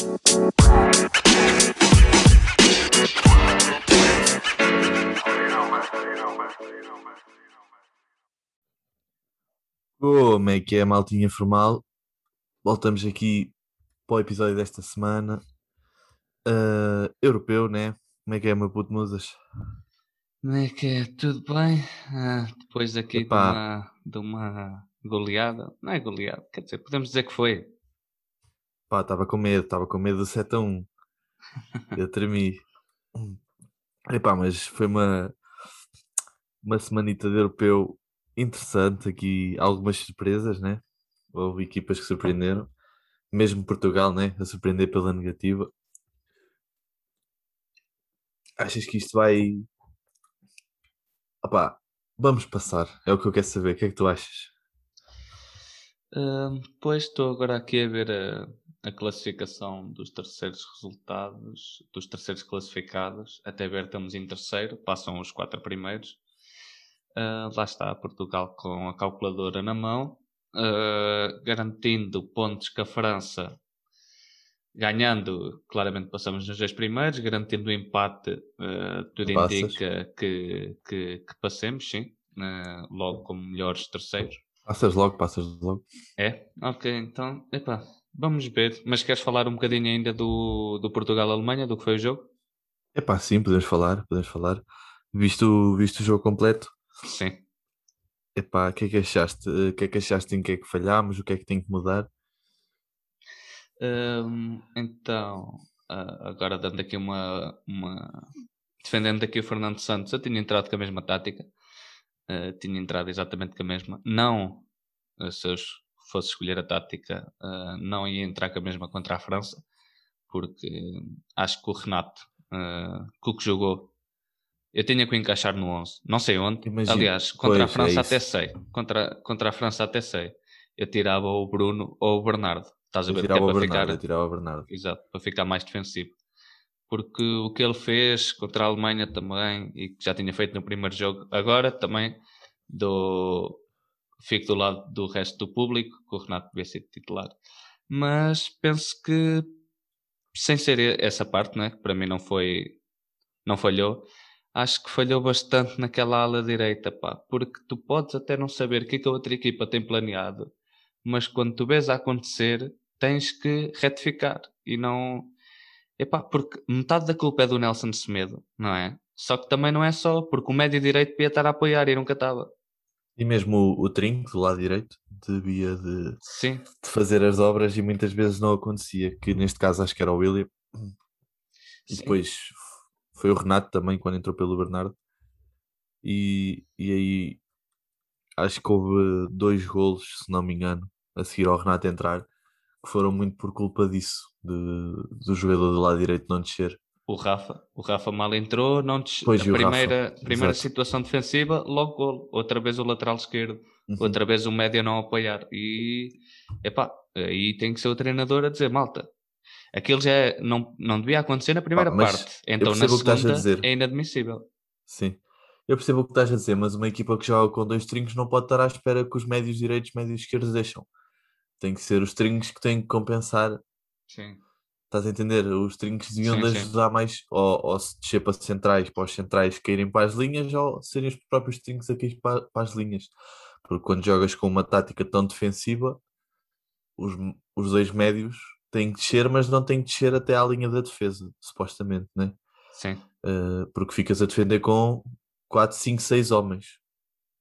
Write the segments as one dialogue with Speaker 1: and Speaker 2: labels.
Speaker 1: Como é que é, maltinha formal? Voltamos aqui para o episódio desta semana. Uh, europeu, né? Como é que é, meu puto Musas?
Speaker 2: Como é que é? Tudo bem? Ah, depois aqui de uma, de uma goleada. Não é goleada, quer dizer, podemos dizer que foi.
Speaker 1: Pá, estava com medo, estava com medo do 7 a 1. Eu tremi. Epá, mas foi uma, uma semanita de europeu interessante aqui, algumas surpresas, né? Houve equipas que surpreenderam, mesmo Portugal, né? A surpreender pela negativa. Achas que isto vai. Opá, vamos passar, é o que eu quero saber. O que é que tu achas?
Speaker 2: Uh, pois estou agora aqui a ver a, a, classificação dos terceiros resultados, dos terceiros classificados. Até ver, estamos em terceiro, passam os quatro primeiros. Uh, lá está Portugal com a calculadora na mão, uh, garantindo pontos que a França, ganhando, claramente passamos nos dois primeiros, garantindo o empate, uh, tudo Passas. indica que, que, que, passemos, sim, logo como melhores terceiros.
Speaker 1: Passas logo, passas logo.
Speaker 2: É? Ok, então, epá, vamos ver. Mas queres falar um bocadinho ainda do, do Portugal-Alemanha, do que foi o jogo?
Speaker 1: Epá, sim, podemos falar, podemos falar. Visto, visto o jogo completo,
Speaker 2: Sim.
Speaker 1: Epá, o que é que achaste? O que é que achaste em que é que falhámos? O que é que tem que mudar?
Speaker 2: Hum, então, agora dando aqui uma, uma. Defendendo aqui o Fernando Santos, eu tinha entrado com a mesma tática. Uh, tinha entrado exatamente com a mesma. Não, uh, se eu fosse escolher a tática, uh, não ia entrar com a mesma contra a França, porque acho que o Renato, que o que jogou, eu tinha que encaixar no 11. Não sei onde. Imagina. Aliás, contra pois, a França é até sei. Contra, contra a França até sei. Eu tirava o Bruno ou o Bernardo. Estás a ver?
Speaker 1: Tirava é para o Bernardo, ficar... eu tirava o Bernardo.
Speaker 2: Exato, para ficar mais defensivo. Porque o que ele fez contra a Alemanha também, e que já tinha feito no primeiro jogo, agora também do... fico do lado do resto do público, que o Renato devia ser titular. Mas penso que, sem ser essa parte, né, que para mim não foi, não falhou, acho que falhou bastante naquela ala direita, pá, porque tu podes até não saber o que, é que a outra equipa tem planeado, mas quando tu vês a acontecer, tens que retificar e não. Epá, porque metade da culpa é do Nelson Semedo, não é? Só que também não é só, porque o médio direito devia estar a apoiar e nunca estava.
Speaker 1: E mesmo o, o trinco do lado direito devia de, de fazer as obras e muitas vezes não acontecia, que neste caso acho que era o William. E Sim. depois foi o Renato também quando entrou pelo Bernardo. E, e aí acho que houve dois golos, se não me engano, a seguir ao Renato entrar, que foram muito por culpa disso, de, do jogador do lado direito não descer.
Speaker 2: O Rafa, o Rafa mal entrou, não desceu. Pois, a primeira, primeira situação defensiva, logo gol. Outra vez o lateral esquerdo, uhum. outra vez o médio não apoiar. E epá, aí tem que ser o treinador a dizer, malta, Aquilo já é, não, não devia acontecer na primeira parte. Então na segunda é inadmissível.
Speaker 1: Sim. Eu percebo o que estás a dizer, mas uma equipa que joga com dois trincos não pode estar à espera que os médios direitos, médios esquerdos deixam. Tem que ser os trincos que têm que compensar.
Speaker 2: Sim.
Speaker 1: Estás a entender? Os trincos deviam sim, de ajudar sim. mais, ou, ou se descer para centrais, para os centrais caírem para as linhas, ou serem os próprios trincos a cair para, para as linhas. Porque quando jogas com uma tática tão defensiva, os, os dois médios tem que descer, mas não tem que descer até à linha da defesa, supostamente, né?
Speaker 2: Sim.
Speaker 1: Uh, porque ficas a defender com 4, 5, 6 homens.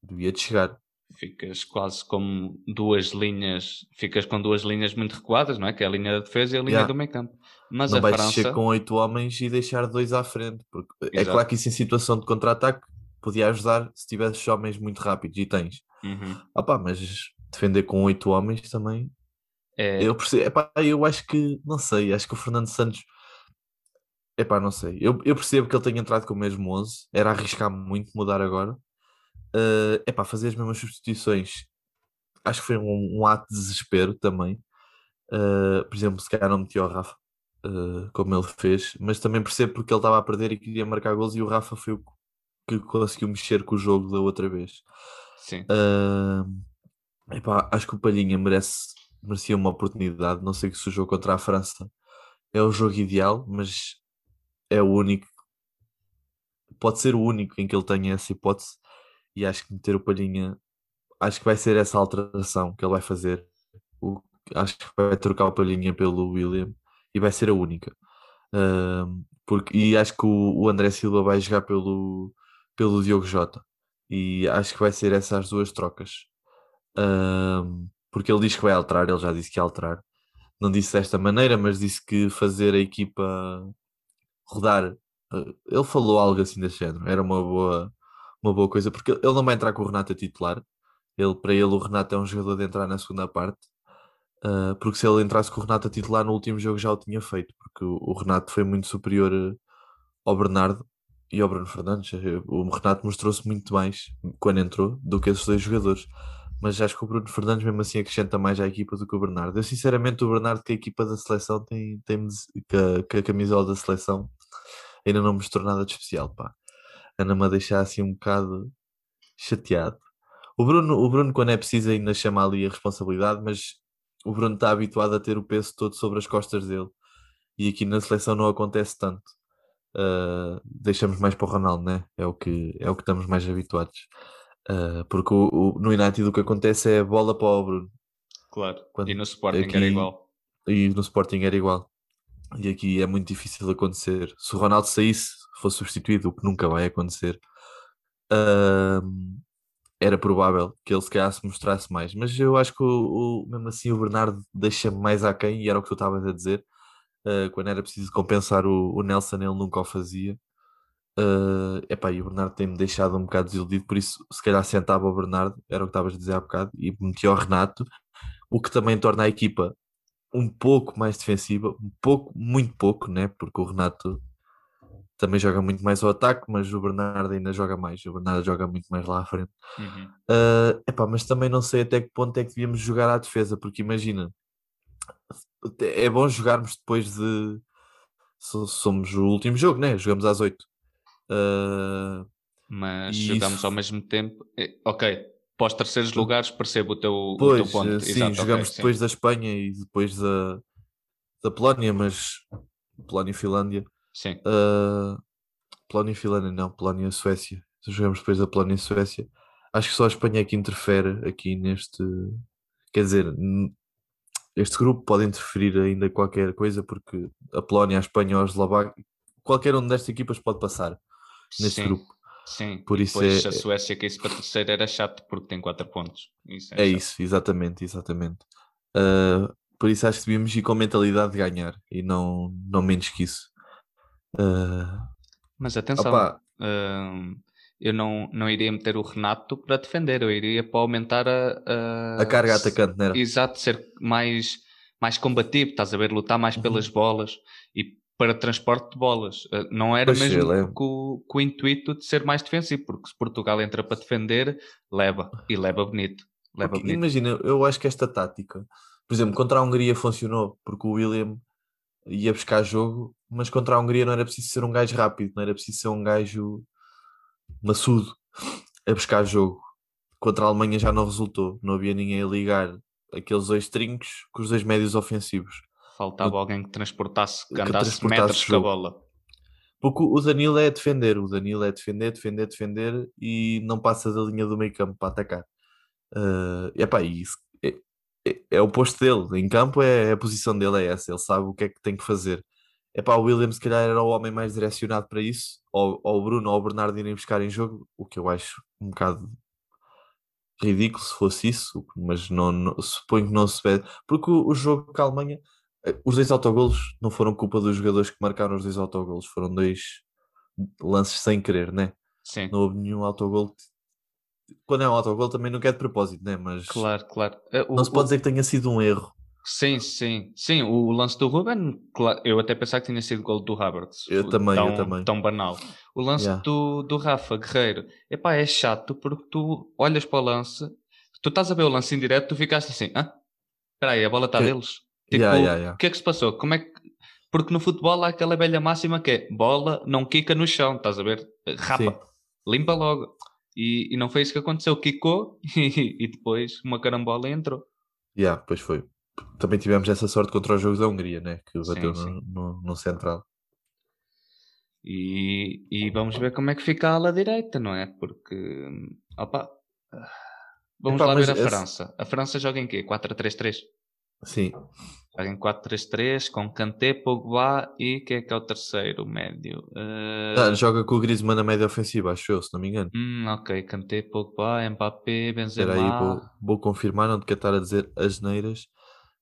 Speaker 1: Devia de chegar.
Speaker 2: Ficas quase como duas linhas, ficas com duas linhas muito recuadas, não é? Que é a linha da defesa e a linha yeah. do meio campo. Mas
Speaker 1: não
Speaker 2: a
Speaker 1: vais
Speaker 2: França...
Speaker 1: descer com 8 homens e deixar dois à frente. Porque é claro que isso em situação de contra-ataque podia ajudar se tivesses homens muito rápidos e tens.
Speaker 2: Uhum.
Speaker 1: Opa, mas defender com 8 homens também é... Eu, percebo, epá, eu acho que, não sei, acho que o Fernando Santos, epá, não sei, eu, eu percebo que ele tenha entrado com o mesmo 11, era arriscar muito mudar agora, uh, epá, fazer as mesmas substituições, acho que foi um, um ato de desespero também, uh, por exemplo, se calhar não metia o Rafa, uh, como ele fez, mas também percebo porque ele estava a perder e queria marcar gols e o Rafa foi o que conseguiu mexer com o jogo da outra vez.
Speaker 2: Sim.
Speaker 1: Uh, epá, acho que o Palhinha merece merecia uma oportunidade. Não sei que se o jogo contra a França é o jogo ideal, mas é o único, pode ser o único em que ele tenha essa hipótese. E acho que meter o Palhinha, acho que vai ser essa alteração que ele vai fazer. O, acho que vai trocar o Palhinha pelo William e vai ser a única. Uh, porque, e acho que o, o, André Silva vai jogar pelo, pelo Diogo Jota. E acho que vai ser essas duas trocas. Uh, porque ele diz que vai alterar, ele já disse que ia alterar. Não disse desta maneira, mas disse que fazer a equipa rodar. Uh, ele falou algo assim desse género. Era uma boa, uma boa coisa, porque ele não vai entrar com o Renato a titular. Ele, para ele, o Renato é um jogador de entrar na segunda parte. Uh, porque se ele entrasse com o Renato a titular no último jogo já o tinha feito, porque o, o Renato foi muito superior uh, ao Bernardo e ao Bruno Fernandes. O Renato mostrou-se muito mais quando entrou do que esses dois jogadores. Mas acho que o Bruno Fernandes, mesmo assim, acrescenta mais à equipa do que o Bernardo. Eu, sinceramente, o Bernardo, que a equipa da seleção tem, tem que, que a camisola da seleção ainda não mostrou nada de especial, pá. Anda-me a deixar assim um bocado chateado. O Bruno, o Bruno, quando é preciso, ainda chama ali a responsabilidade, mas o Bruno está habituado a ter o peso todo sobre as costas dele e aqui na seleção não acontece tanto. Uh, deixamos mais para o Ronaldo, né? É o que, é o que estamos mais habituados. Uh, porque o, o, no United o que acontece é bola para o Bruno.
Speaker 2: Claro, Quando, e no Sporting aqui, era igual.
Speaker 1: E no Sporting era igual. E aqui é muito difícil acontecer. Se o Ronaldo saísse, fosse substituído, o que nunca vai acontecer, uh, era provável que ele se calhar se mostrasse mais. Mas eu acho que o, o mesmo assim o Bernardo deixa-me mais aquém, e era o que tu estavas a dizer. Uh, quando era preciso compensar o, o, Nelson, ele nunca o fazia. Uh, epá, e o Bernardo tem-me deixado um bocado desiludido, por isso se calhar sentava o Bernardo, era o que estavas a dizer há bocado, e metia o Renato, o que também torna a equipa um pouco mais defensiva, um pouco, muito pouco, né? Porque o Renato também joga muito mais ao ataque, mas o Bernardo ainda joga mais. O Bernardo joga muito mais lá à frente. Uhum. Uh, epá, mas também não sei até que ponto é que devíamos jogar à defesa, porque imagina, é bom jogarmos depois de. Somos o último jogo, né? Jogamos às 8. Uh,
Speaker 2: mas jogamos isso... ao mesmo tempo. Eh, ok, os terceiros lugares percebo o teu, pois, o teu ponto.
Speaker 1: Sim, Exato, jogamos okay, depois sim. da Espanha e depois da, da Polónia, mas Polónia e Finlândia
Speaker 2: Sim.
Speaker 1: Uh, Polónia e Finlândia, não, Polónia e Suécia. Jogamos depois da Polónia e Suécia. Acho que só a Espanha é que interfere aqui neste. Quer dizer, este grupo pode interferir ainda qualquer coisa, porque a Polónia, a Espanha ou a Eslováquia, qualquer um destas equipas pode passar neste
Speaker 2: Sim.
Speaker 1: grupo.
Speaker 2: Sim, por isso depois é... a Suécia que isso para terceiro era chato porque tem 4 pontos.
Speaker 1: Isso é, é isso, exatamente, exatamente. Uh, por isso acho que devíamos ir com a mentalidade de ganhar e não, não menos que isso. Uh,
Speaker 2: Mas atenção, uh, eu não, não iria meter o Renato para defender, eu iria para aumentar a,
Speaker 1: a, a carga atacante, não era?
Speaker 2: Exato, ser mais, mais combativo, estás a ver, lutar mais uhum. pelas bolas e para transporte de bolas. Uh, não era pois mesmo é. com, com, o intuito de ser mais defensivo, porque se Portugal entra para defender, leva e leva bonito. Leva bonito.
Speaker 1: Imagina, eu acho que esta tática, por exemplo, contra a Hungria funcionou, porque o William ia buscar jogo, mas contra a Hungria não era preciso ser um gajo rápido, não era preciso ser um gajo maçudo a buscar jogo. Contra a Alemanha já não resultou, não havia ninguém a ligar aqueles dois trincos com os dois médios ofensivos.
Speaker 2: Faltava alguém que transportasse, que, que andasse metros com a bola.
Speaker 1: Porque o Danilo é defender, o Danilo é defender, defender, defender e não passa da linha do meio campo para atacar. Uh, epá, isso é, é, o posto dele, em campo é, é, a posição dele, é essa, ele sabe o que é que tem que fazer. É para o Williams, se calhar, era o homem mais direcionado para isso, ou, ou o Bruno ou o Bernardo irem buscar em jogo, o que eu acho um bocado ridículo se fosse isso, mas não, não suponho que não se pede, porque o, o, jogo com a Alemanha, eh, os dois autogolos não foram culpa dos jogadores que marcaram os dois autogolos, foram dois lances sem querer, né?
Speaker 2: Sim.
Speaker 1: Não houve nenhum autogol quando é um autogol também não quer de propósito, né? Mas
Speaker 2: claro, claro.
Speaker 1: O, não se pode o... dizer que tenha sido um erro.
Speaker 2: Sim, sim, sim. O lance do Ruben, claro, eu até pensava que tinha sido gol do Havertz.
Speaker 1: Eu também,
Speaker 2: tão,
Speaker 1: eu também.
Speaker 2: Tão banal. O lance yeah. do, do Rafa Guerreiro, epá, é chato porque tu olhas para o lance, tu estás a ver o lance em direto, tu ficaste assim, ah, espera aí, a bola está deles. Tipo,
Speaker 1: yeah, yeah,
Speaker 2: o que é que se passou? Como é que... Porque no futebol há aquela velha máxima que é bola não quica no chão, estás a ver? Rapa, sim. limpa logo. E, e não foi isso que aconteceu. Quicou e, e depois uma carambola entrou.
Speaker 1: Yeah, pois foi. também tivemos essa sorte contra os jogos da Hungria, né? Que bateu sim, sim. No, no, no, central.
Speaker 2: E, e vamos ver como é que fica a ala direita, não é? Porque, opa, vamos lá ver a esse... França. A França joga em quê? 4-3-3?
Speaker 1: Sim.
Speaker 2: Em 4-3-3 com Kanté, Pogba e quem é que é o terceiro médio?
Speaker 1: Uh... Ah, joga com o Griezmann na média ofensiva, acho eu, se não me engano.
Speaker 2: Hum, ok, Kanté, Pogba, Mbappé, Benzema.
Speaker 1: Espera aí, vou, vou confirmar, não te quero estar a dizer as neiras,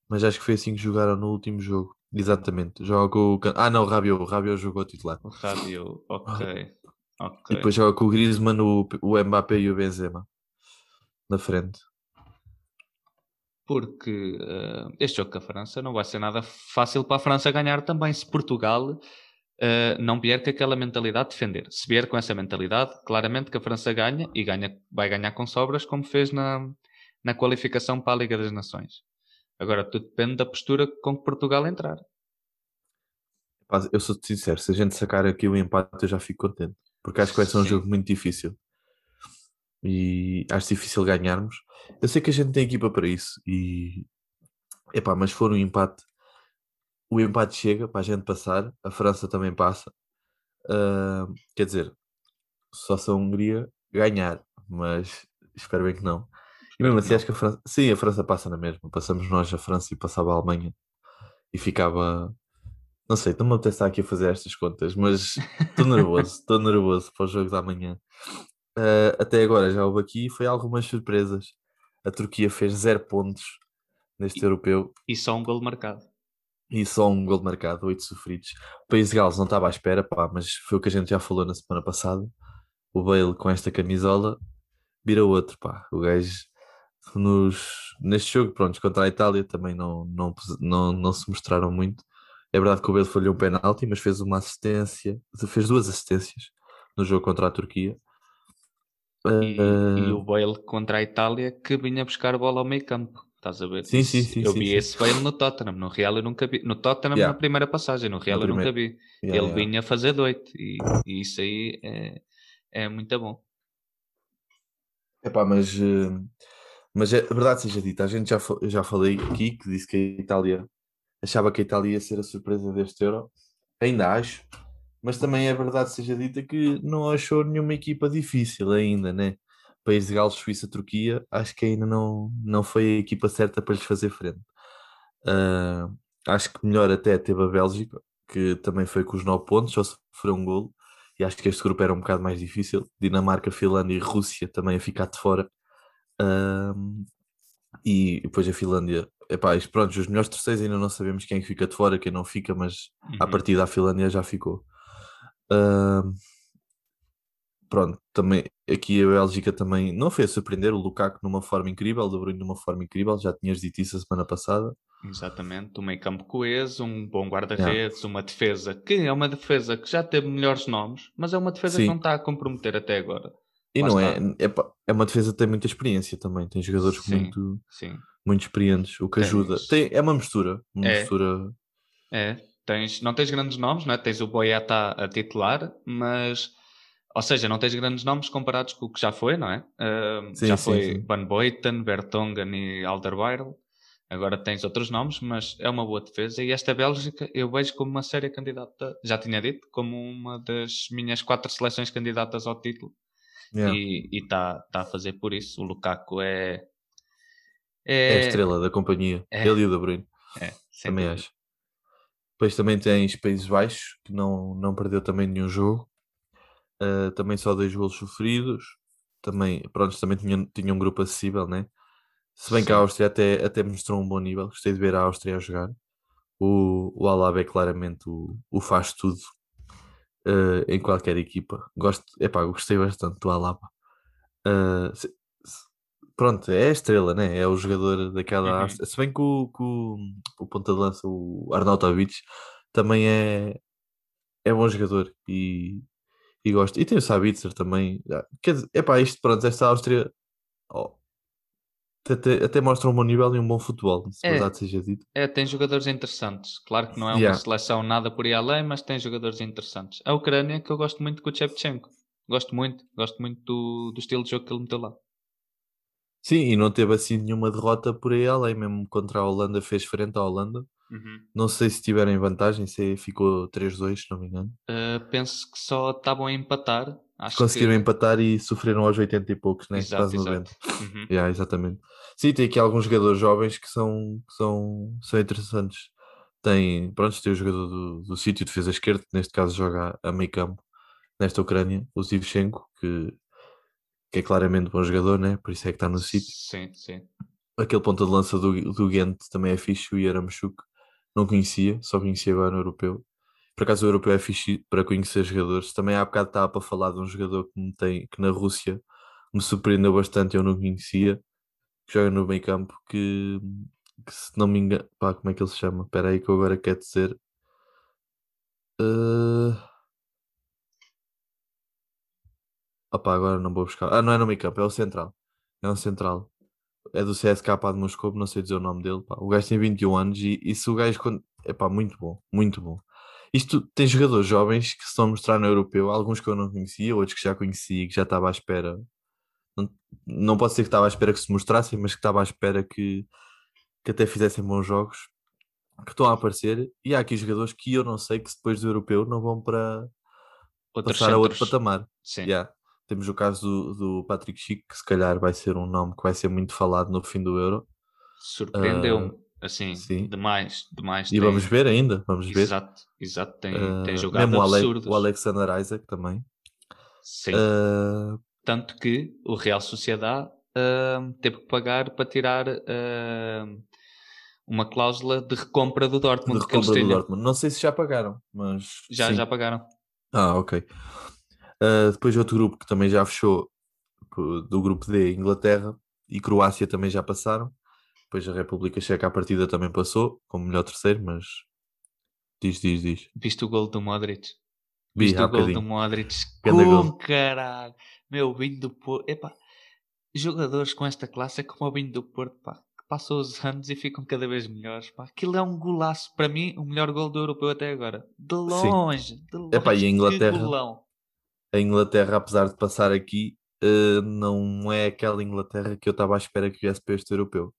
Speaker 1: mas acho que foi assim que jogaram no último jogo. Exatamente. Joga com o... Ah não, o Rabiot, o Rabiot jogou titular.
Speaker 2: O Rabiot, ok. okay.
Speaker 1: E depois joga com o Griezmann, o, o Mbappé e o Benzema. Na frente
Speaker 2: porque uh, este jogo com a França não vai ser nada fácil para a França ganhar também se Portugal uh, não vier com aquela mentalidade de defender. Se vier com essa mentalidade, claramente que a França ganha e ganha, vai ganhar com sobras, como fez na, na qualificação para a Liga das Nações. Agora, tudo depende da postura com que Portugal entrar.
Speaker 1: Eu sou sincero, se a gente sacar aqui o empate, eu já fico contente, porque acho que vai ser um Sim. jogo muito difícil e acho difícil ganharmos. Eu sei que a gente tem equipa para isso e epá, mas for um empate, o empate chega para a gente passar, a França também passa. Uh, quer dizer, só se a Hungria ganhar, mas espero bem que não. E mesmo assim, acho que a França, sim, a França passa na mesma. Passamos nós a França e passava a Alemanha e ficava. Não sei, não me apetece estar aqui a fazer estas contas, mas estou nervoso, estou nervoso para o jogo da manhã. Uh, até agora já houve aqui foi algumas surpresas. A Turquia fez zero pontos neste
Speaker 2: e,
Speaker 1: europeu.
Speaker 2: E só um gol marcado.
Speaker 1: E só um gol marcado, oito sofridos. O País de Gales não estava à espera, pá, mas foi o que a gente já falou na semana passada. O Bale com esta camisola vira outro, pá. O gajo nos, neste jogo, pronto, contra a Itália também não, não, não, não se mostraram muito. É verdade que o Bale falhou um penalti, mas fez uma assistência, fez duas assistências no jogo contra a Turquia.
Speaker 2: E, uh... e, o Bale contra a Itália que vinha buscar a bola ao meio campo. Estás a ver?
Speaker 1: Sim, sim, sim.
Speaker 2: Eu
Speaker 1: sim,
Speaker 2: vi
Speaker 1: sim.
Speaker 2: esse Bale no Tottenham. No Real eu nunca vi. No Tottenham yeah. na primeira passagem. No Real no eu primeiro. nunca vi. Yeah, Ele yeah. vinha fazer doito. E, e, isso aí é, é muito bom.
Speaker 1: Epá, mas, eh, mas é verdade seja dita. A gente já, já falei aqui que disse que a Itália achava que a Itália ia ser a surpresa deste Euro. Ainda acho mas também é verdade, seja dita, que não achou nenhuma equipa difícil ainda, né? País de Gales, Suíça, Turquia, acho que ainda não, não foi a equipa certa para lhes fazer frente. Uh, acho que melhor até teve a Bélgica, que também foi com os 9 pontos, só sofreu um golo, e acho que este grupo era um bocado mais difícil. Dinamarca, Finlândia e Rússia também a ficar de fora. Uh, e depois a Finlândia, epá, isto, pronto, os melhores terceiros ainda não sabemos quem fica de fora, quem não fica, mas uhum. a partir da Finlândia já ficou. Uh, pronto, também aqui a Bélgica também não foi a surpreender o Lukaku numa forma incrível, o De Bruyne numa forma incrível, já tinhas dito isso a semana passada.
Speaker 2: Exatamente, um meio campo coeso, um bom guarda-redes, yeah. uma defesa que é uma defesa que já teve melhores nomes, mas é uma defesa Sim. que não está a comprometer até agora.
Speaker 1: E Lá não é, é, é uma defesa que tem muita experiência também, tem jogadores sim, muito, sim. muito experientes, o que Tens. ajuda. Tem, é uma mistura, uma é. mistura.
Speaker 2: É, Tens, não tens grandes nomes, não é? tens o Boyata a titular, mas ou seja, não tens grandes nomes comparados com o que já foi, não é? Uh, sim, já foi sim, Van Boyten, Bertongen e Alderweireld. Agora tens outros nomes, mas é uma boa defesa. E esta Bélgica eu vejo como uma séria candidata, já tinha dito, como uma das minhas quatro seleções candidatas ao título. Yeah. E está tá a fazer por isso. O Lukaku é.
Speaker 1: É, é a estrela da companhia. É, Ele e o De Bruyne. É, Também acho. Depois também tens Países Baixos, que não, não perdeu também nenhum jogo. Uh, também só dois golos sofridos. Também, pronto, também tinha, tinha um grupo acessível, né? Se bem Sim. que a Áustria até, até mostrou um bom nível. Gostei de ver a Áustria a jogar. O, o Alaba é claramente o, o faz tudo uh, em qualquer equipa. Gosto, epá, gostei bastante do Alaba. Uh, pronto, é a estrela, né? É o jogador daquela. Uhum. Se bem que o, que o, o ponta de lança, o Arnautovic, também é, é bom jogador e, e gosto. E tem o Sabitzer também. Ah, quer dizer, epá, isto, pronto, esta Áustria oh, até, até mostra um bom nível e um bom futebol, se é, verdade seja dito.
Speaker 2: É, tem jogadores interessantes. Claro que não é uma yeah. seleção nada por aí além, mas tem jogadores interessantes. A Ucrânia, que eu gosto muito com o Chepchenko. Gosto muito, gosto muito do, do estilo de jogo que ele meteu lá.
Speaker 1: Sim, e não teve assim nenhuma derrota por aí além, mesmo contra a Holanda fez frente à Holanda. Uhum. Não sei se tiverem vantagem, se ficou 3-2, se não me engano.
Speaker 2: Uh, penso que só estavam a empatar.
Speaker 1: Acho Conseguiram que... empatar e sofreram aos 80 e poucos, né? Exato, quase 90. Uhum. yeah, exatamente. Sim, tem aqui alguns jogadores jovens que são, que são, são interessantes. Tem, pronto, tem o jogador do, do sítio, defesa esquerda, que neste caso joga a meio campo, nesta Ucrânia, o Zivchenko, que, que é claramente bom jogador, né? Por isso é que está no sítio.
Speaker 2: Sim, sim.
Speaker 1: Aquele ponta de lança do, do Ghent também é fixe, o Yaramchuk. Não conhecia, só conhecia agora no europeu. Por acaso o europeu é fixe para conhecer jogadores. Também há bocado estava para falar de um jogador que, me tem, que na Rússia me surpreendeu bastante, eu não conhecia, que joga no meio campo, que, que se não me engano, pá, como é que ele se chama? Espera aí que eu agora quero dizer. Uh... Opa, agora não vou buscar. Ah, não é no meio campo, é o central. É um central. É do CSK de Moscou, não sei dizer o nome dele. Pá. O gajo tem 21 anos e, e se o gajo. É pá, muito bom, muito bom. Isto tem jogadores jovens que se estão a mostrar no europeu, alguns que eu não conhecia, outros que já conhecia e que já estava à espera. Não, não pode ser que estava à espera que se mostrassem, mas que estava à espera que, que até fizessem bons jogos, que estão a aparecer. E há aqui jogadores que eu não sei que depois do europeu não vão para Outros passar centros. a outro patamar. Sim. Yeah. Temos o caso do, do Patrick Chic, que se calhar vai ser um nome que vai ser muito falado no fim do Euro.
Speaker 2: Surpreendeu-me. Uh, Assim, Sim. demais, demais.
Speaker 1: E tem... vamos ver ainda, vamos ver.
Speaker 2: Exato, exato. Tem, uh, tem jogado mesmo
Speaker 1: absurdos. O, Alexander Isaac também.
Speaker 2: Sim. Uh... Tanto que o Real Sociedade teve que pagar para tirar uma cláusula de recompra do Dortmund.
Speaker 1: De recompra do Dortmund. Não sei se já pagaram, mas...
Speaker 2: Já, sim. já pagaram.
Speaker 1: Ah, ok. Depois outro grupo que também já fechou, do grupo D, Inglaterra e Croácia também já passaram. Depois a República Checa à partida também passou, como melhor terceiro, mas diz, diz, diz.
Speaker 2: Viste o gol do Modric? Viste o gol do Modric? Com caralho! Meu, vinho do Porto. Epá, jogadores com esta classe é como o vinho do Porto, pá. Que passam os anos e ficam cada vez melhores, pá. Aquilo é um golaço. Para mim, o melhor gol do europeu até agora. De longe, Sim. de longe.
Speaker 1: Epá, e a Inglaterra, a Inglaterra, apesar de passar aqui, uh, não é aquela Inglaterra que eu estava à espera que viesse para este europeu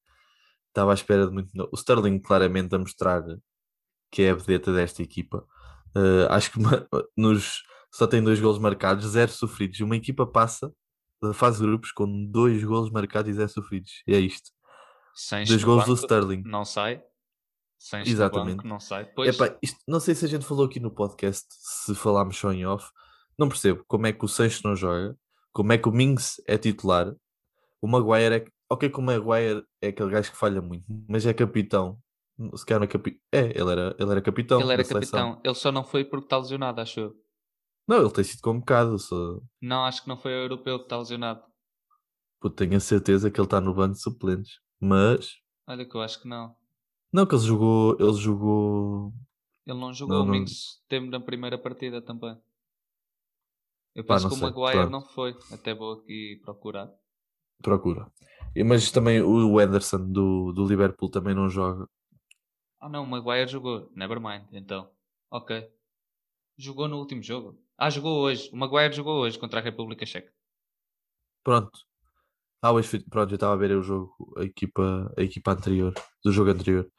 Speaker 1: estava à espera de muito. O Sterling claramente a mostrar que é a vedeta desta equipa. Uh, acho que nos, só tem dois golos marcados, zero sofridos. Uma equipa passa da fase de grupos com dois golos marcados e zero sofridos. E é isto.
Speaker 2: Sainz dois golos do Sterling. Não sai.
Speaker 1: Sainz Exatamente. Banco,
Speaker 2: não sai.
Speaker 1: Pois... Epá, isto, não sei se a gente falou aqui no podcast, se falámos só em off. Não percebo como é que o Sancho não joga, como é que o Mings é titular, o Maguire é, ok que o Maguire é aquele gajo que falha muito, mas é capitão. Se calhar não é capitão. É, ele era, ele era capitão.
Speaker 2: Ele era capitão. Ele só não foi porque está lesionado, acho eu.
Speaker 1: Não, ele tem sido convocado. Só...
Speaker 2: Não, acho que não foi o europeu que está lesionado.
Speaker 1: Pô, tenho a certeza que ele está no banco de suplentes. Mas.
Speaker 2: Olha que eu acho que não.
Speaker 1: Não, que ele jogou. Ele jogou.
Speaker 2: Ele não jogou, não, não... teve na primeira partida também. Eu penso que o Maguire Pronto. não foi. Até vou aqui procurar.
Speaker 1: Procura. Mas também o Anderson do, do Liverpool também não joga.
Speaker 2: Ah não, o Maguire jogou. Nevermind, então. Ok. Jogou no último jogo. Ah, jogou hoje. O Maguire jogou hoje contra a República Checa.
Speaker 1: Pronto. Ah, hoje pronto, eu estava a ver o jogo, a equipa, a equipa anterior, do jogo anterior.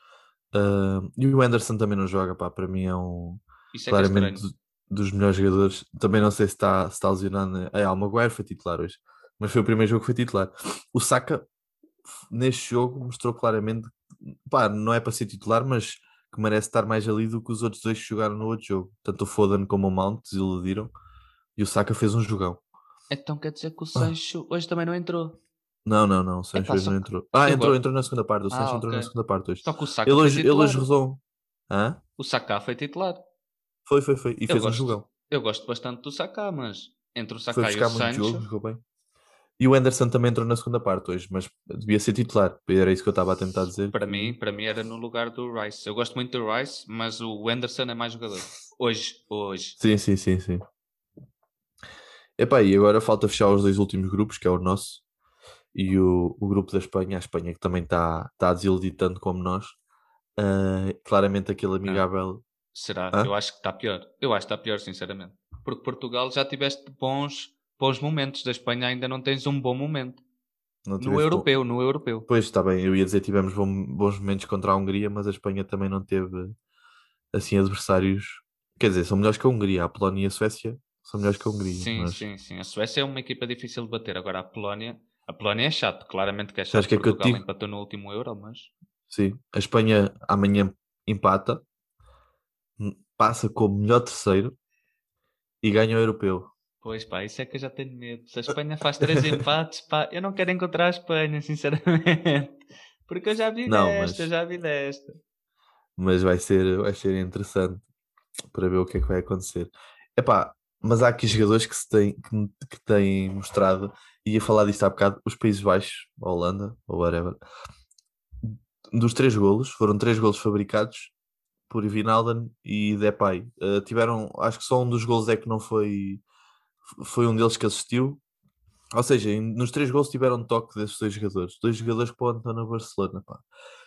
Speaker 1: Uh, e o Anderson também não joga, pá, para mim é um é, é claramente é dos melhores jogadores. Também não sei se está, se está lesionado. É, o Maguire foi titular hoje mas foi o primeiro jogo que foi titular. O Saka, neste jogo, mostrou claramente, pá, não é para ser titular, mas que merece estar mais ali do que os outros dois que jogaram no outro jogo. Tanto o Foden como o Mount desiludiram e o Saka fez um jogão.
Speaker 2: Então quer dizer que o. Sancho hoje também não entrou?
Speaker 1: Não, não, não, o Sancho hoje não entrou. Ah, entrou, entrou na segunda parte. O Sancho ah, entrou na segunda parte hoje. Só que o Saka ele, hoje, ele hoje rezou. Hã?
Speaker 2: O Saka foi titular.
Speaker 1: Foi, foi, foi. E eu fez gosto, um jogão.
Speaker 2: Eu gosto bastante do Saka, mas entre o Saka e o Sancho... Jogo, jogou bem.
Speaker 1: E o Anderson também entrou na segunda parte hoje, mas devia ser titular. Era isso que eu estava a tentar dizer.
Speaker 2: Para mim, para mim era no lugar do Rice. Eu gosto muito do Rice, mas o Anderson é mais jogador. Hoje, hoje.
Speaker 1: Sim, sim, sim, sim. Epá, e agora falta fechar os dois últimos grupos, que é o nosso e o, o grupo da Espanha. A Espanha que também está tá a desiludir tanto como nós. Uh, claramente aquele amigável.
Speaker 2: Será? Hã? Eu acho que está pior. Eu acho que está pior, sinceramente. Porque Portugal já tiveste bons bons momentos. Da Espanha ainda não tens um bom momento. no europeu, no europeu.
Speaker 1: Pois, está bem, eu ia dizer tivemos bons momentos contra a Hungria, mas a Espanha também não teve assim adversários. Quer dizer, são melhores que a Hungria. A Polónia e a Suécia são melhores que a Hungria.
Speaker 2: Sim, mas... sim, sim. A Suécia é uma equipa difícil de bater. Agora a Polónia. A Polónia é chato, claramente que é chato. Acho que é que eu digo... empatou no último Euro, mas.
Speaker 1: Sim, a Espanha amanhã empata, passa como melhor terceiro e ganha o europeu.
Speaker 2: Pois pá, isso é que eu já tenho medo. Se a Espanha faz três empates, pá, eu não quero encontrar a Espanha, sinceramente. Porque eu já vi não, desta, mas... já vi desta.
Speaker 1: Mas vai ser, vai ser interessante para ver o que é que vai acontecer. Epá, mas há aqui jogadores que, se têm, que, que têm mostrado, e ia falar disto há bocado, os Países Baixos, a Holanda, ou whatever, dos três golos, foram três golos fabricados por Vinalden e Depay. Uh, tiveram, acho que só um dos golos é que não foi, foi um deles que assistiu. Ou seja, nos três gols tiveram toque desses dois jogadores. Dois jogadores que podem estar no Barcelona.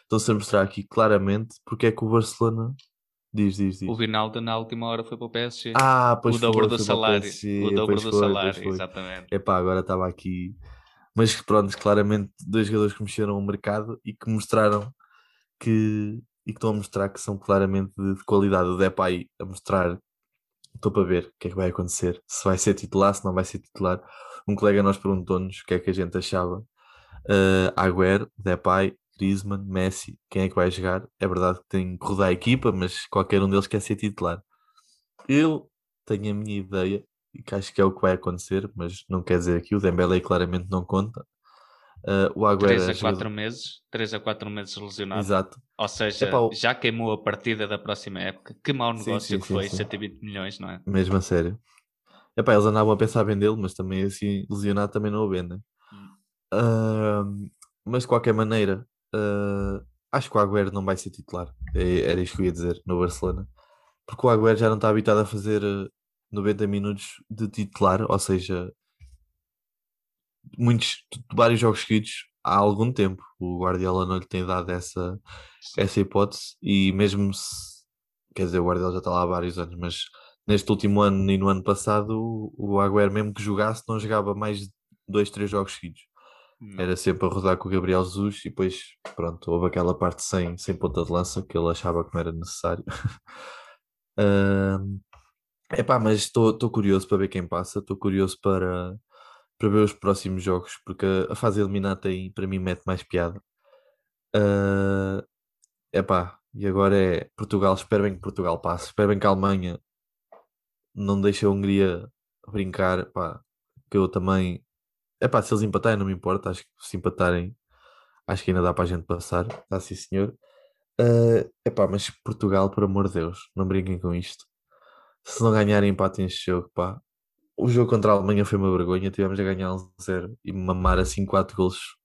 Speaker 1: Estão-se a mostrar aqui claramente porque é que o Barcelona Diz, diz, diz.
Speaker 2: O Vinaldo na última hora foi para o PSG.
Speaker 1: Ah, pois
Speaker 2: o dobro do salário. PSG, o dobro do foi, salário, exatamente.
Speaker 1: Epá, agora estava aqui. Mas pronto, claramente dois jogadores que mexeram o mercado e que mostraram que e que estão a mostrar que são claramente de, de qualidade. O Depay a mostrar, estou para ver o que é que vai acontecer, se vai ser titular, se não vai ser titular. Um colega nós perguntou-nos o que é que a gente achava. Uh, Agüero, Depay, Griezmann, Messi, quem é que vai jogar? É verdade que tem que rodar a equipa, mas qualquer um deles quer ser titular. Eu tenho a minha ideia que acho que é o que vai acontecer, mas não quer dizer que o Dembélé claramente não conta. Uh, o Agüero
Speaker 2: 3 a 4 meses, 3 a 4 meses lesionado. Exato. Ou seja, Epá, o... já queimou a partida da próxima época. Que mau negócio sim, sim, que foi, sim, 120 milhões, não é?
Speaker 1: Mesmo a sério. Epá, eles andavam a pensar em vendê-lo, mas também assim, lesionado também não o vendem. Hum. Uh, mas de qualquer maneira, uh, acho que o Agüero não vai ser titular. É, era isto que eu ia dizer no Barcelona. Porque o Agüero já não está habituado a fazer 90 minutos de titular, ou seja, muitos, vários jogos seguidos há algum tempo. O Guardiola não lhe tem dado essa, essa hipótese e mesmo se, quer dizer, o Guardiola já está lá há vários anos, mas neste último ano e no ano passado o Agüero mesmo que jogasse não jogava mais de dois, três jogos seguidos. Não. Era sempre a rodar com o Gabriel Jesus e depois, pronto, houve aquela parte sem, sem ponta de lança que ele achava que não era necessário. uh, epá, mas estou curioso para ver quem passa, estou curioso para, para ver os próximos jogos, porque a, fase eliminada aí para mim mete mais piada. Uh, epá, e agora é Portugal, espero bem que Portugal passe, espero bem que a Alemanha não deixe a Hungria brincar, pá, que eu também, epá, se eles empatarem não me importa, acho que se empatarem acho que ainda dá para a gente passar, tá sim senhor. Uh, epá, mas Portugal, por amor de Deus, não brinquem com isto. Se não ganharem, empatem este jogo, pá o jogo contra a Alemanha foi uma vergonha. Tivemos a ganhar 1-0 e mamar assim 4 gols.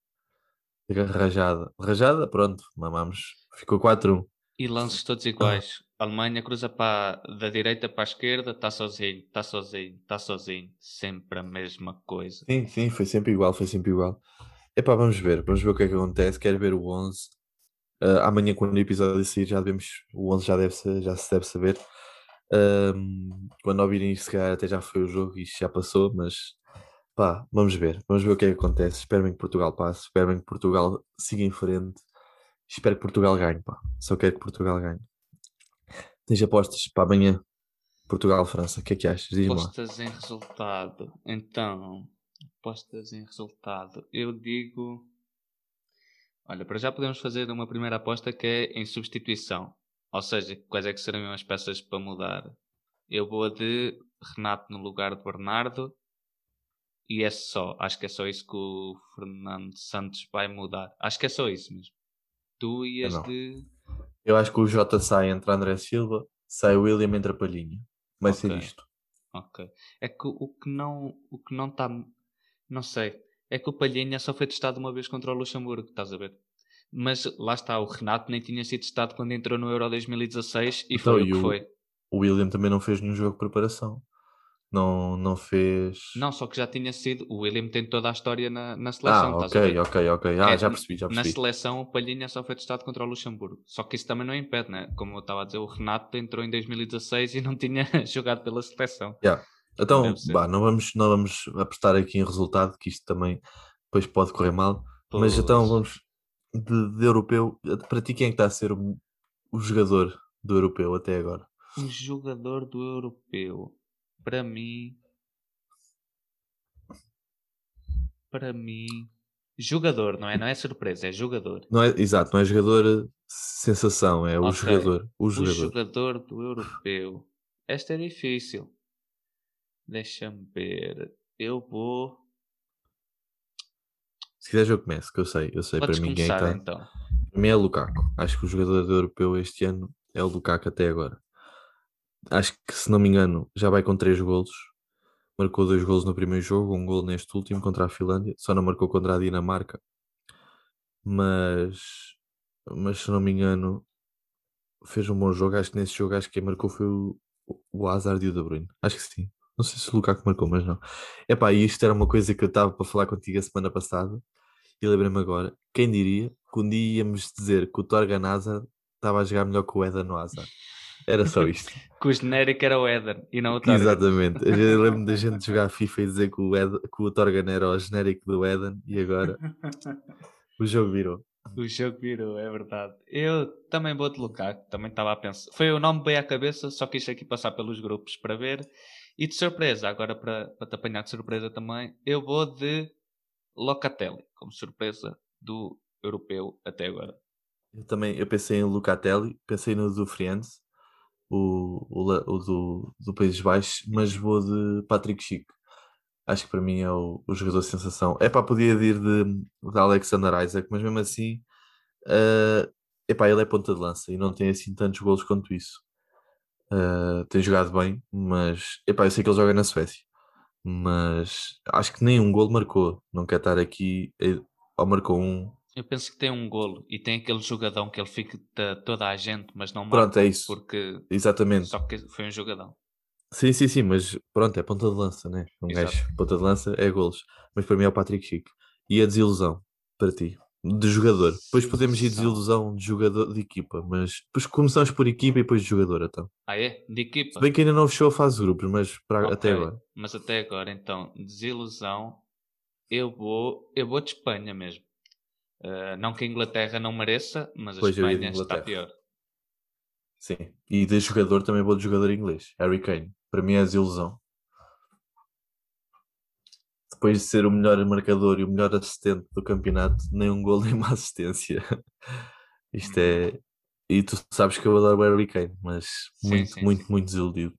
Speaker 1: Rajada. Rajada, pronto, mamamos. Ficou 4-1.
Speaker 2: E lances todos iguais. A Alemanha cruza para, da direita para a esquerda, está sozinho, está sozinho, está sozinho. Sempre a mesma coisa.
Speaker 1: Sim, sim, foi sempre igual, foi sempre igual. Epá, vamos ver, vamos ver o que é que acontece. Quero ver o 11. Uh, ah, amanhã, quando o episódio sair, já devemos, o 11 já, deve já se deve saber. Um, quando ouvirem isto, se até já foi o jogo e já passou, mas pá, vamos ver, vamos ver o que é que acontece. Espero bem que Portugal passe, espero bem que Portugal siga em frente, espero que Portugal ganhe, pá. Só quero que Portugal ganhe. Tens apostas para amanhã? Portugal-França, o que é que achas?
Speaker 2: Diz apostas em resultado, então, apostas em resultado, eu digo. Olha, para já podemos fazer uma primeira aposta que é em substituição. Ou seja, quais é que seriam as peças para mudar? Eu vou a de Renato no lugar de Bernardo e é só. Acho que é só isso que o Fernando Santos vai mudar. Acho que é só isso mesmo. Tu ias de.
Speaker 1: Eu acho que o Jota sai entre André Silva, sai o William entre a Palhinha. Vai okay. ser isto.
Speaker 2: Ok. É que o que não o que não está. Não sei. É que o Palhinha só foi testado uma vez contra o Luxemburgo, estás a ver? Mas lá está, o Renato nem tinha sido testado quando entrou no Euro 2016 e então, foi o que foi.
Speaker 1: O William também não fez nenhum jogo de preparação. Não, não fez.
Speaker 2: Não, só que já tinha sido. O William tem toda a história na, na seleção.
Speaker 1: Ah, ok, ok, ok. Ah, é, já percebi, já percebi.
Speaker 2: Na seleção, o Palhinha só foi testado contra o Luxemburgo. Só que isso também não impede, né? Como eu estava a dizer, o Renato entrou em 2016 e não tinha jogado pela seleção.
Speaker 1: Yeah. Então, bah, não, vamos, não vamos apostar aqui em resultado, que isto também depois pode correr mal. Pois. Mas então vamos de, de, europeu. Para ti, quem é que está a ser o, o jogador do europeu até agora?
Speaker 2: O jogador do europeu, para mim, para mim, jogador, não é? Não é surpresa, é jogador.
Speaker 1: Não é, exato, não é jogador sensação, é o okay. jogador. O jogador.
Speaker 2: O jogador do europeu. Esta é difícil. Deixa-me ver. Eu vou.
Speaker 1: Se quiseres eu começo, que eu sei, eu sei Podes para mim quem está. Então. Para mim é Lukaku. Acho que o jogador do europeu este ano é o Lukaku até agora. Acho que se não me engano já vai com 3 golos. Marcou dois golos no primeiro jogo, um gol neste último contra a Finlândia, só não marcou contra a Dinamarca. Mas, mas se não me engano, fez um bom jogo. Acho que nesse jogo acho que quem marcou foi o, o Hazard e o De Bruyne. Acho que sim. Não sei se o Lukaku marcou, mas não. Epá, isto era uma coisa que eu estava para falar contigo a semana passada e lembrei-me agora. Quem diria que um dia íamos dizer que o Torgan Hazard estava a jogar melhor que o Eden Hazard. Era só isto.
Speaker 2: que o genérico era o Eden e não o Torgan.
Speaker 1: Exatamente. Eu lembro da gente jogar FIFA e dizer que o, Ed, que o Torgan era o genérico do Eden e agora o jogo virou.
Speaker 2: O jogo virou, é verdade. Eu também vou de Lukaku, também estava a pensar. Foi o nome bem à cabeça, só quis aqui passar pelos grupos para ver e de surpresa, agora para, para te apanhar de surpresa também, eu vou de Locatelli, como surpresa do europeu até agora.
Speaker 1: Eu também eu pensei em Locatelli, pensei no do Friends, o, o, o do, do Países Baixos, mas vou de Patrick Chico. Acho que para mim é o, o jogador sensação. É para podia ir de, de Alexander Isaac, mas mesmo assim, uh, epá, ele é ponta de lança e não tem assim tantos golos quanto isso. Uh, tem jogado bem, mas epá, eu sei que ele joga na Suécia, mas acho que nem um golo marcou. Não quer estar aqui, ou marcou um.
Speaker 2: Eu penso que tem um golo e tem aquele jogadão que ele fica toda a gente, mas não marca. Pronto, é isso. Porque
Speaker 1: Exatamente.
Speaker 2: Só que foi um jogadão.
Speaker 1: Sim, sim, sim, mas pronto, é ponta de lança, né? Um Exato. gajo, ponta de lança é golos. Mas para mim é o Patrick Chico. E a desilusão para ti? De jogador. Depois podemos ir desilusão de jogador de equipa, mas depois começamos por equipa e depois de jogador, então.
Speaker 2: Ah, é? De equipa?
Speaker 1: Se bem que ainda não fechou a fase de grupos, mas para, okay. até agora.
Speaker 2: Mas até agora, então, desilusão, eu vou, eu vou de Espanha mesmo. Uh, não que a Inglaterra não mereça, mas a pois Espanha está pior.
Speaker 1: Sim, e de jogador também vou de jogador inglês, Harry Kane. Para mim é desilusão depois de ser o melhor marcador e o melhor assistente do campeonato, nem um gol nem uma assistência. Isto é. E tu sabes que eu adoro o Harry Kane, mas sim, muito, sim, muito, sim. muito desiludido.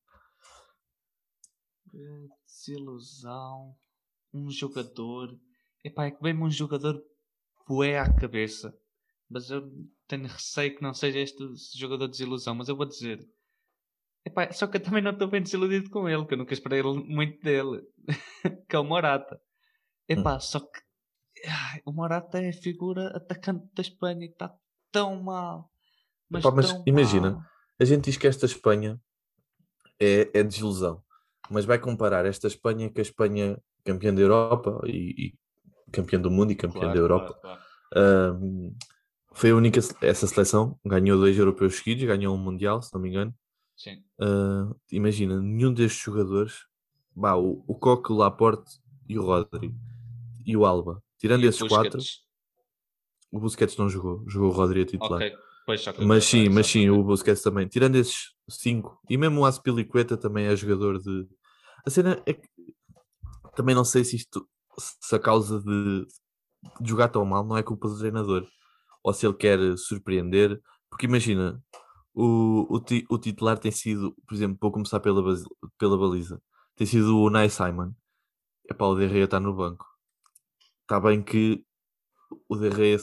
Speaker 2: Desilusão. Um jogador. Epá, é que vem-me um jogador poé à cabeça. Mas eu tenho receio que não seja este jogador de desilusão. Mas eu vou dizer. Epá, só que eu também não estou bem desiludido com ele, que eu nunca esperei muito dele. que é o Morata. Epá, hum. só que ai, o Morata é a figura atacante da Espanha que está tão mal.
Speaker 1: Mas, Epá, mas imagina, mal. a gente diz que esta Espanha é, é desilusão, mas vai comparar esta Espanha com a Espanha campeã da Europa e, e campeã do mundo e campeã claro, da Europa. Claro, claro. Um, foi a única essa seleção ganhou dois europeus seguidos, ganhou um mundial, se não me engano.
Speaker 2: Sim.
Speaker 1: Uh, imagina, nenhum destes jogadores, bah, o, o Coque, o Laporte e o Rodri e o Alba, tirando e esses quatro, o Busquets não jogou, jogou o Rodri a titular. Okay. Pois, mas sim, mas sim, o Busquets também. Tirando esses cinco, e mesmo o Aspilicueta também é jogador de. A cena é que também não sei se isto, se a causa de, de jogar tão mal não é culpa do treinador, ou se ele quer surpreender, porque imagina, o, o, ti, o titular tem sido, por exemplo, vou começar pela, pela baliza, tem sido o Nai Simon. É para o Derreia está no banco. Está bem que o Derreia.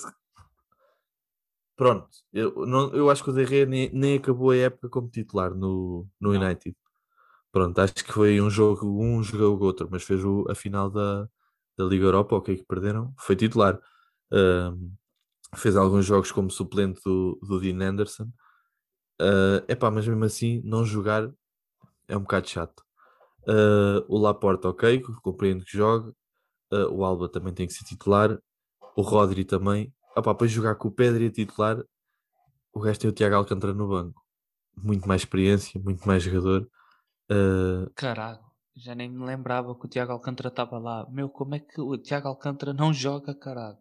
Speaker 1: Pronto, eu, não, eu acho que o Derreia nem, nem acabou a época como titular no, no United. Pronto, acho que foi um jogo, um jogou o outro, mas fez o, a final da, da Liga Europa, ok, que perderam, foi titular. Um, fez alguns jogos como suplente do, do Dean Anderson Uh, epá, mas mesmo assim, não jogar é um bocado chato. Uh, o Laporta, ok, compreendo que joga. Uh, o Alba também tem que ser titular. O Rodri também. Epá, para jogar com o Pedro a titular, o resto é o Tiago Alcântara no banco. Muito mais experiência, muito mais jogador. Uh,
Speaker 2: Caralho, Já nem me lembrava que o Tiago Alcântara estava lá. Meu, como é que o Tiago Alcântara não joga, caralho?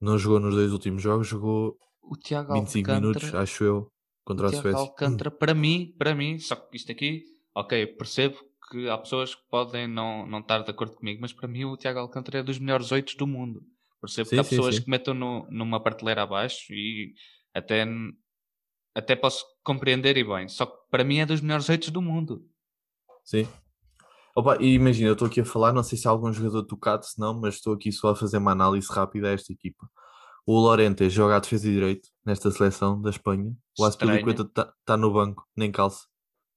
Speaker 1: Não jogou nos dois últimos jogos, jogou o Tiago 25 Alcântara, minutos, acho eu, contra o a Tiago Suécia.
Speaker 2: Alcântara, para mim, para mim, só que isto aqui, ok, percebo que há pessoas que podem não, não estar de acordo comigo, mas para mim o Tiago Alcântara é dos melhores oito do mundo. Percebo sim, que há sim, pessoas sim. que metam no, numa prateleira abaixo e até, até posso compreender e bem, só que para mim é dos melhores oito do mundo.
Speaker 1: Sim. Opa, e imagina, eu estou aqui a falar, não sei se há algum jogador tocado, se não, mas estou aqui só a fazer uma análise rápida a esta equipa. O Lorente joga a defesa de direito nesta seleção da Espanha. O Aspilicueta está tá no banco, nem calça.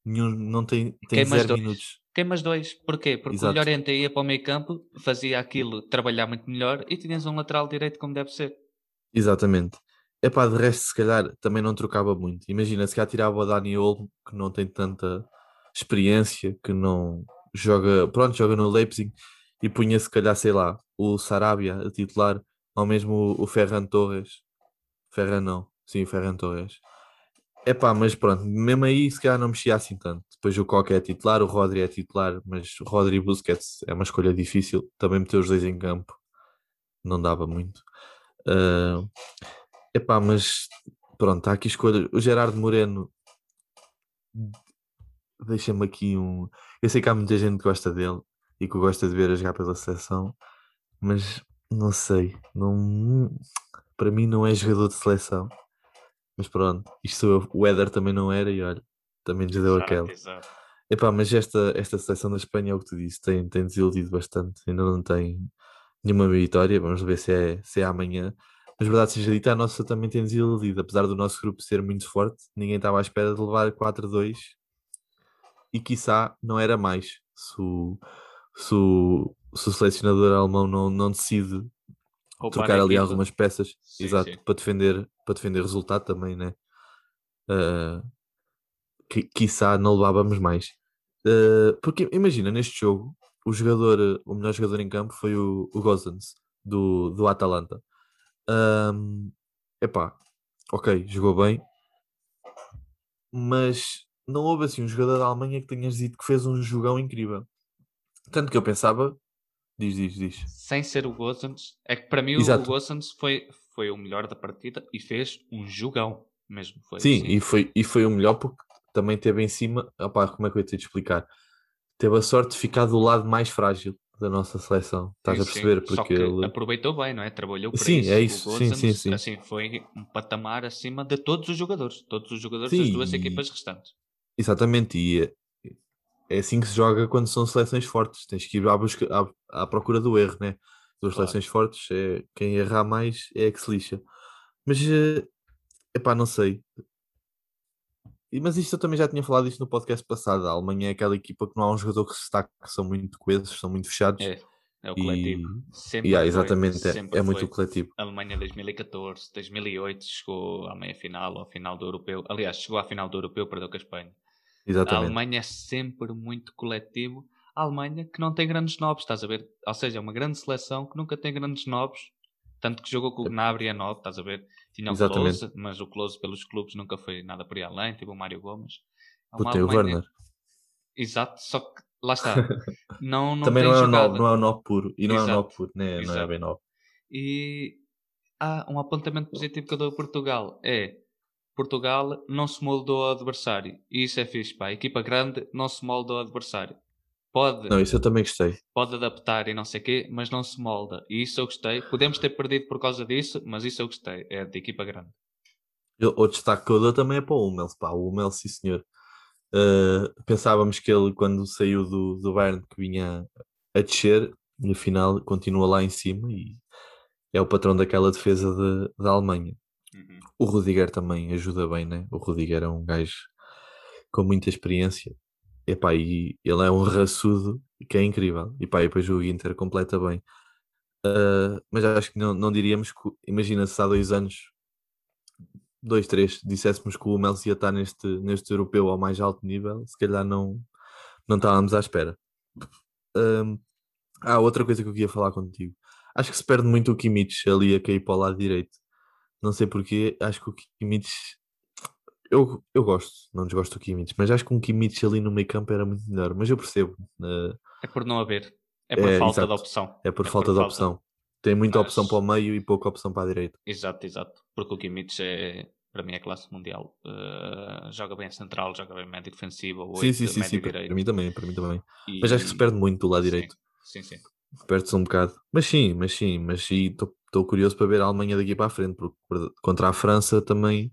Speaker 1: Nenhum, não tem, tem zero dois. minutos.
Speaker 2: Queimas dois. Porquê? Porque Exato. o Llorente ia para o meio campo, fazia aquilo, trabalhar muito melhor e tinhas um lateral direito como deve ser.
Speaker 1: Exatamente. É pá, de resto, se calhar também não trocava muito. Imagina, se calhar tirava o Dani Olmo, que não tem tanta experiência, que não joga, pronto, joga no Leipzig e punha se calhar, sei lá, o Sarabia a titular, ou mesmo o Ferran Torres. Ferran não, sim, o Ferran Torres. É pá, mas pronto, mesmo aí se calhar não mexia assim tanto. Depois o Coque é titular, o Rodri é titular, mas o Rodri e Busquets é uma escolha difícil. Também meter os dois em campo não dava muito. Uh, epá, mas pronto, há aqui escolha. O Gerardo Moreno deixa-me aqui um. Eu sei que há muita gente que gosta dele e que gosta de ver a jogar pela seleção, mas não sei, não, para mim não é jogador de seleção. Mas pronto, isto eu, o Éder também não era e olha, também lhes deu aquela. Epá, mas esta, esta seleção da Espanha é o que tu disse, tem, tem desiludido bastante, ainda não tem nenhuma vitória, vamos ver se é, se é amanhã. Mas verdade seja dita, a nossa também tem desiludido, apesar do nosso grupo ser muito forte, ninguém estava à espera de levar 4-2 e quiçá não era mais se o, se o, se o selecionador alemão não, não decide trocar ali algumas peças, sim, exato, sim. para defender para defender resultado também, né? Uh, que, quiçá não levávamos mais. Uh, porque imagina, neste jogo, o jogador, o melhor jogador em campo foi o, o Gozans, do, do Atalanta. Um, epá, ok, jogou bem, mas não houve assim um jogador da Alemanha que tenhas dito que fez um jogão incrível. Tanto que eu pensava, diz, diz, diz.
Speaker 2: Sem ser o Gozans, é que para mim Exato. o Gozans foi, foi o melhor da partida e fez um jogão mesmo. Foi
Speaker 1: Sim, assim. e, foi, e foi o melhor porque também teve em cima. Opa, como é que eu ia te explicar? Teve a sorte de ficar do lado mais frágil da nossa seleção. Estás sim, a perceber?
Speaker 2: Sim. Porque ele... aproveitou bem, não é? Trabalhou para sim, isso. É isso. sim, sim, sim. Assim, foi um patamar acima de todos os jogadores. Todos os jogadores das duas equipas restantes.
Speaker 1: Exatamente. E é, é assim que se joga quando são seleções fortes. Tens que ir à, busca, à, à procura do erro, né? Duas claro. seleções fortes, é, quem errar mais é que se lixa. Mas, é eh, pá, não sei. Mas isto eu também já tinha falado isto no podcast passado. A Alemanha é aquela equipa que não há um jogador que se destaque, que são muito coesos, são muito fechados.
Speaker 2: É, é o coletivo.
Speaker 1: E, sempre yeah, exatamente, foi, é, é muito o coletivo.
Speaker 2: A Alemanha 2014, 2008 chegou à meia final, ao final do europeu. Aliás, chegou à final do europeu, perdeu com a Espanha. Exatamente. A Alemanha é sempre muito coletivo a Alemanha que não tem grandes nobres, estás a ver? Ou seja, é uma grande seleção que nunca tem grandes nobres, tanto que jogou com o Gnabry a nobre, estás a ver? Tinha o Exatamente. Close, mas o Close pelos clubes nunca foi nada por aí além, tipo o Mário Gomes.
Speaker 1: É Puta, o Werner.
Speaker 2: Exato, só que lá está. Não, não
Speaker 1: Também
Speaker 2: não
Speaker 1: é, nobre, não é o nobre puro, e não Exato. é o nobre puro, né? não é bem nobre.
Speaker 2: E há um apontamento positivo que eu dou a Portugal, é Portugal não se moldou ao adversário. E isso é fixe, pá. A equipa grande não se moldou ao adversário pode.
Speaker 1: Não, isso eu também gostei.
Speaker 2: Pode adaptar e não sei o quê, mas não se molda. E isso eu gostei. Podemos ter perdido por causa disso, mas isso eu gostei. É de equipa grande.
Speaker 1: Eu, o destaque que eu dou também é para o Hummels. Pá, o Hummels, sim senhor. Uh, pensávamos que ele, quando saiu do, do Bayern, que vinha a descer, no final continua lá em cima e é o patrão daquela defesa de, da Alemanha. Uhum. O Rudiger também ajuda bem, né? O Rudiger é um gajo com muita experiência Epá, e ele é um raçudo que é incrível. E pá, e depois o Inter completa bem. Uh, mas acho que não, não diríamos que, imagina se há dois anos, dois, três, disséssemos que o Melzi ia estar neste, neste europeu ao mais alto nível, se calhar não, não estávamos à espera. Uh, ah, outra coisa que eu queria falar contigo. Acho que se perde muito o Kimmich ali a cair para o lado direito. Não sei porquê, acho que o Kimmich eu, eu gosto, não desgosto do Kimmich, mas acho que um Kimmich ali no meio campo era muito melhor. Mas eu percebo. Uh,
Speaker 2: é por não haver. É por é, falta exato. de opção.
Speaker 1: É por é falta por de falta. opção. Tem muita mas... opção para o meio e pouca opção para a direita.
Speaker 2: Exato, exato. Porque o Kimmich é, para mim, é classe mundial. Uh, joga bem central, joga bem médio defensivo. Ou
Speaker 1: sim, sim, sim, sim. Para, para mim também, para mim também. E... Mas acho que se perde muito do lado sim, direito.
Speaker 2: Sim, sim.
Speaker 1: Perde-se um bocado. Mas sim, mas sim, mas sim, estou curioso para ver a Alemanha daqui para a frente, porque contra a França também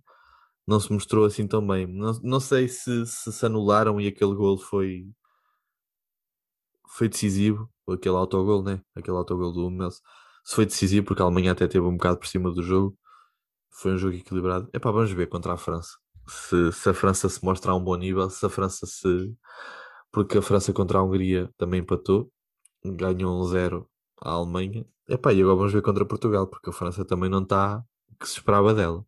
Speaker 1: não se mostrou assim tão bem. Não, não sei se, se, se anularam e aquele gol foi foi decisivo, aquele autogol, né? Aquele autogol do Hummels, se foi decisivo, porque a Alemanha até teve um bocado por cima do jogo, foi um jogo equilibrado. É pá, vamos ver contra a França. Se, se a França se mostra a um bom nível, se a França se. Porque a França contra a Hungria também empatou, ganhou um zero à Alemanha. É pá, e agora vamos ver contra Portugal, porque a França também não está o que se esperava dela.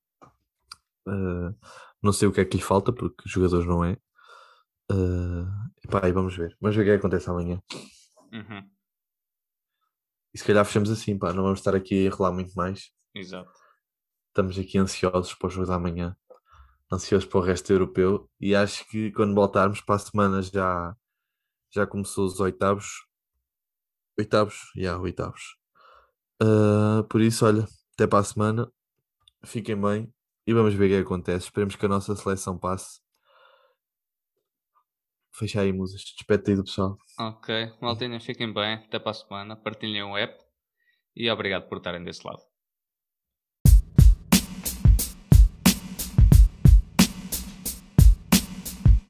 Speaker 1: Uh, não sei o que é que lhe falta, porque os jogadores não é. Uh, epá, e vamos ver. Vamos ver o que, é que acontece amanhã.
Speaker 2: Uhum.
Speaker 1: E se calhar fechamos assim, pá, não vamos estar aqui a enrolar muito mais.
Speaker 2: Exato.
Speaker 1: Estamos aqui ansiosos para o jogo da manhã, ansiosos para o resto europeu. E acho que quando voltarmos para a semana já, já começou os oitavos. Oitavos? Já, yeah, oitavos. Uh, por isso, olha, até para a semana. Fiquem bem e vamos ver o que acontece. Esperemos que a nossa seleção passe Fecha aí, musas. Despete aí do pessoal.
Speaker 2: Ok. Maltinha, fiquem bem. Até para a semana. Partilhem o app. E obrigado por estarem desse lado.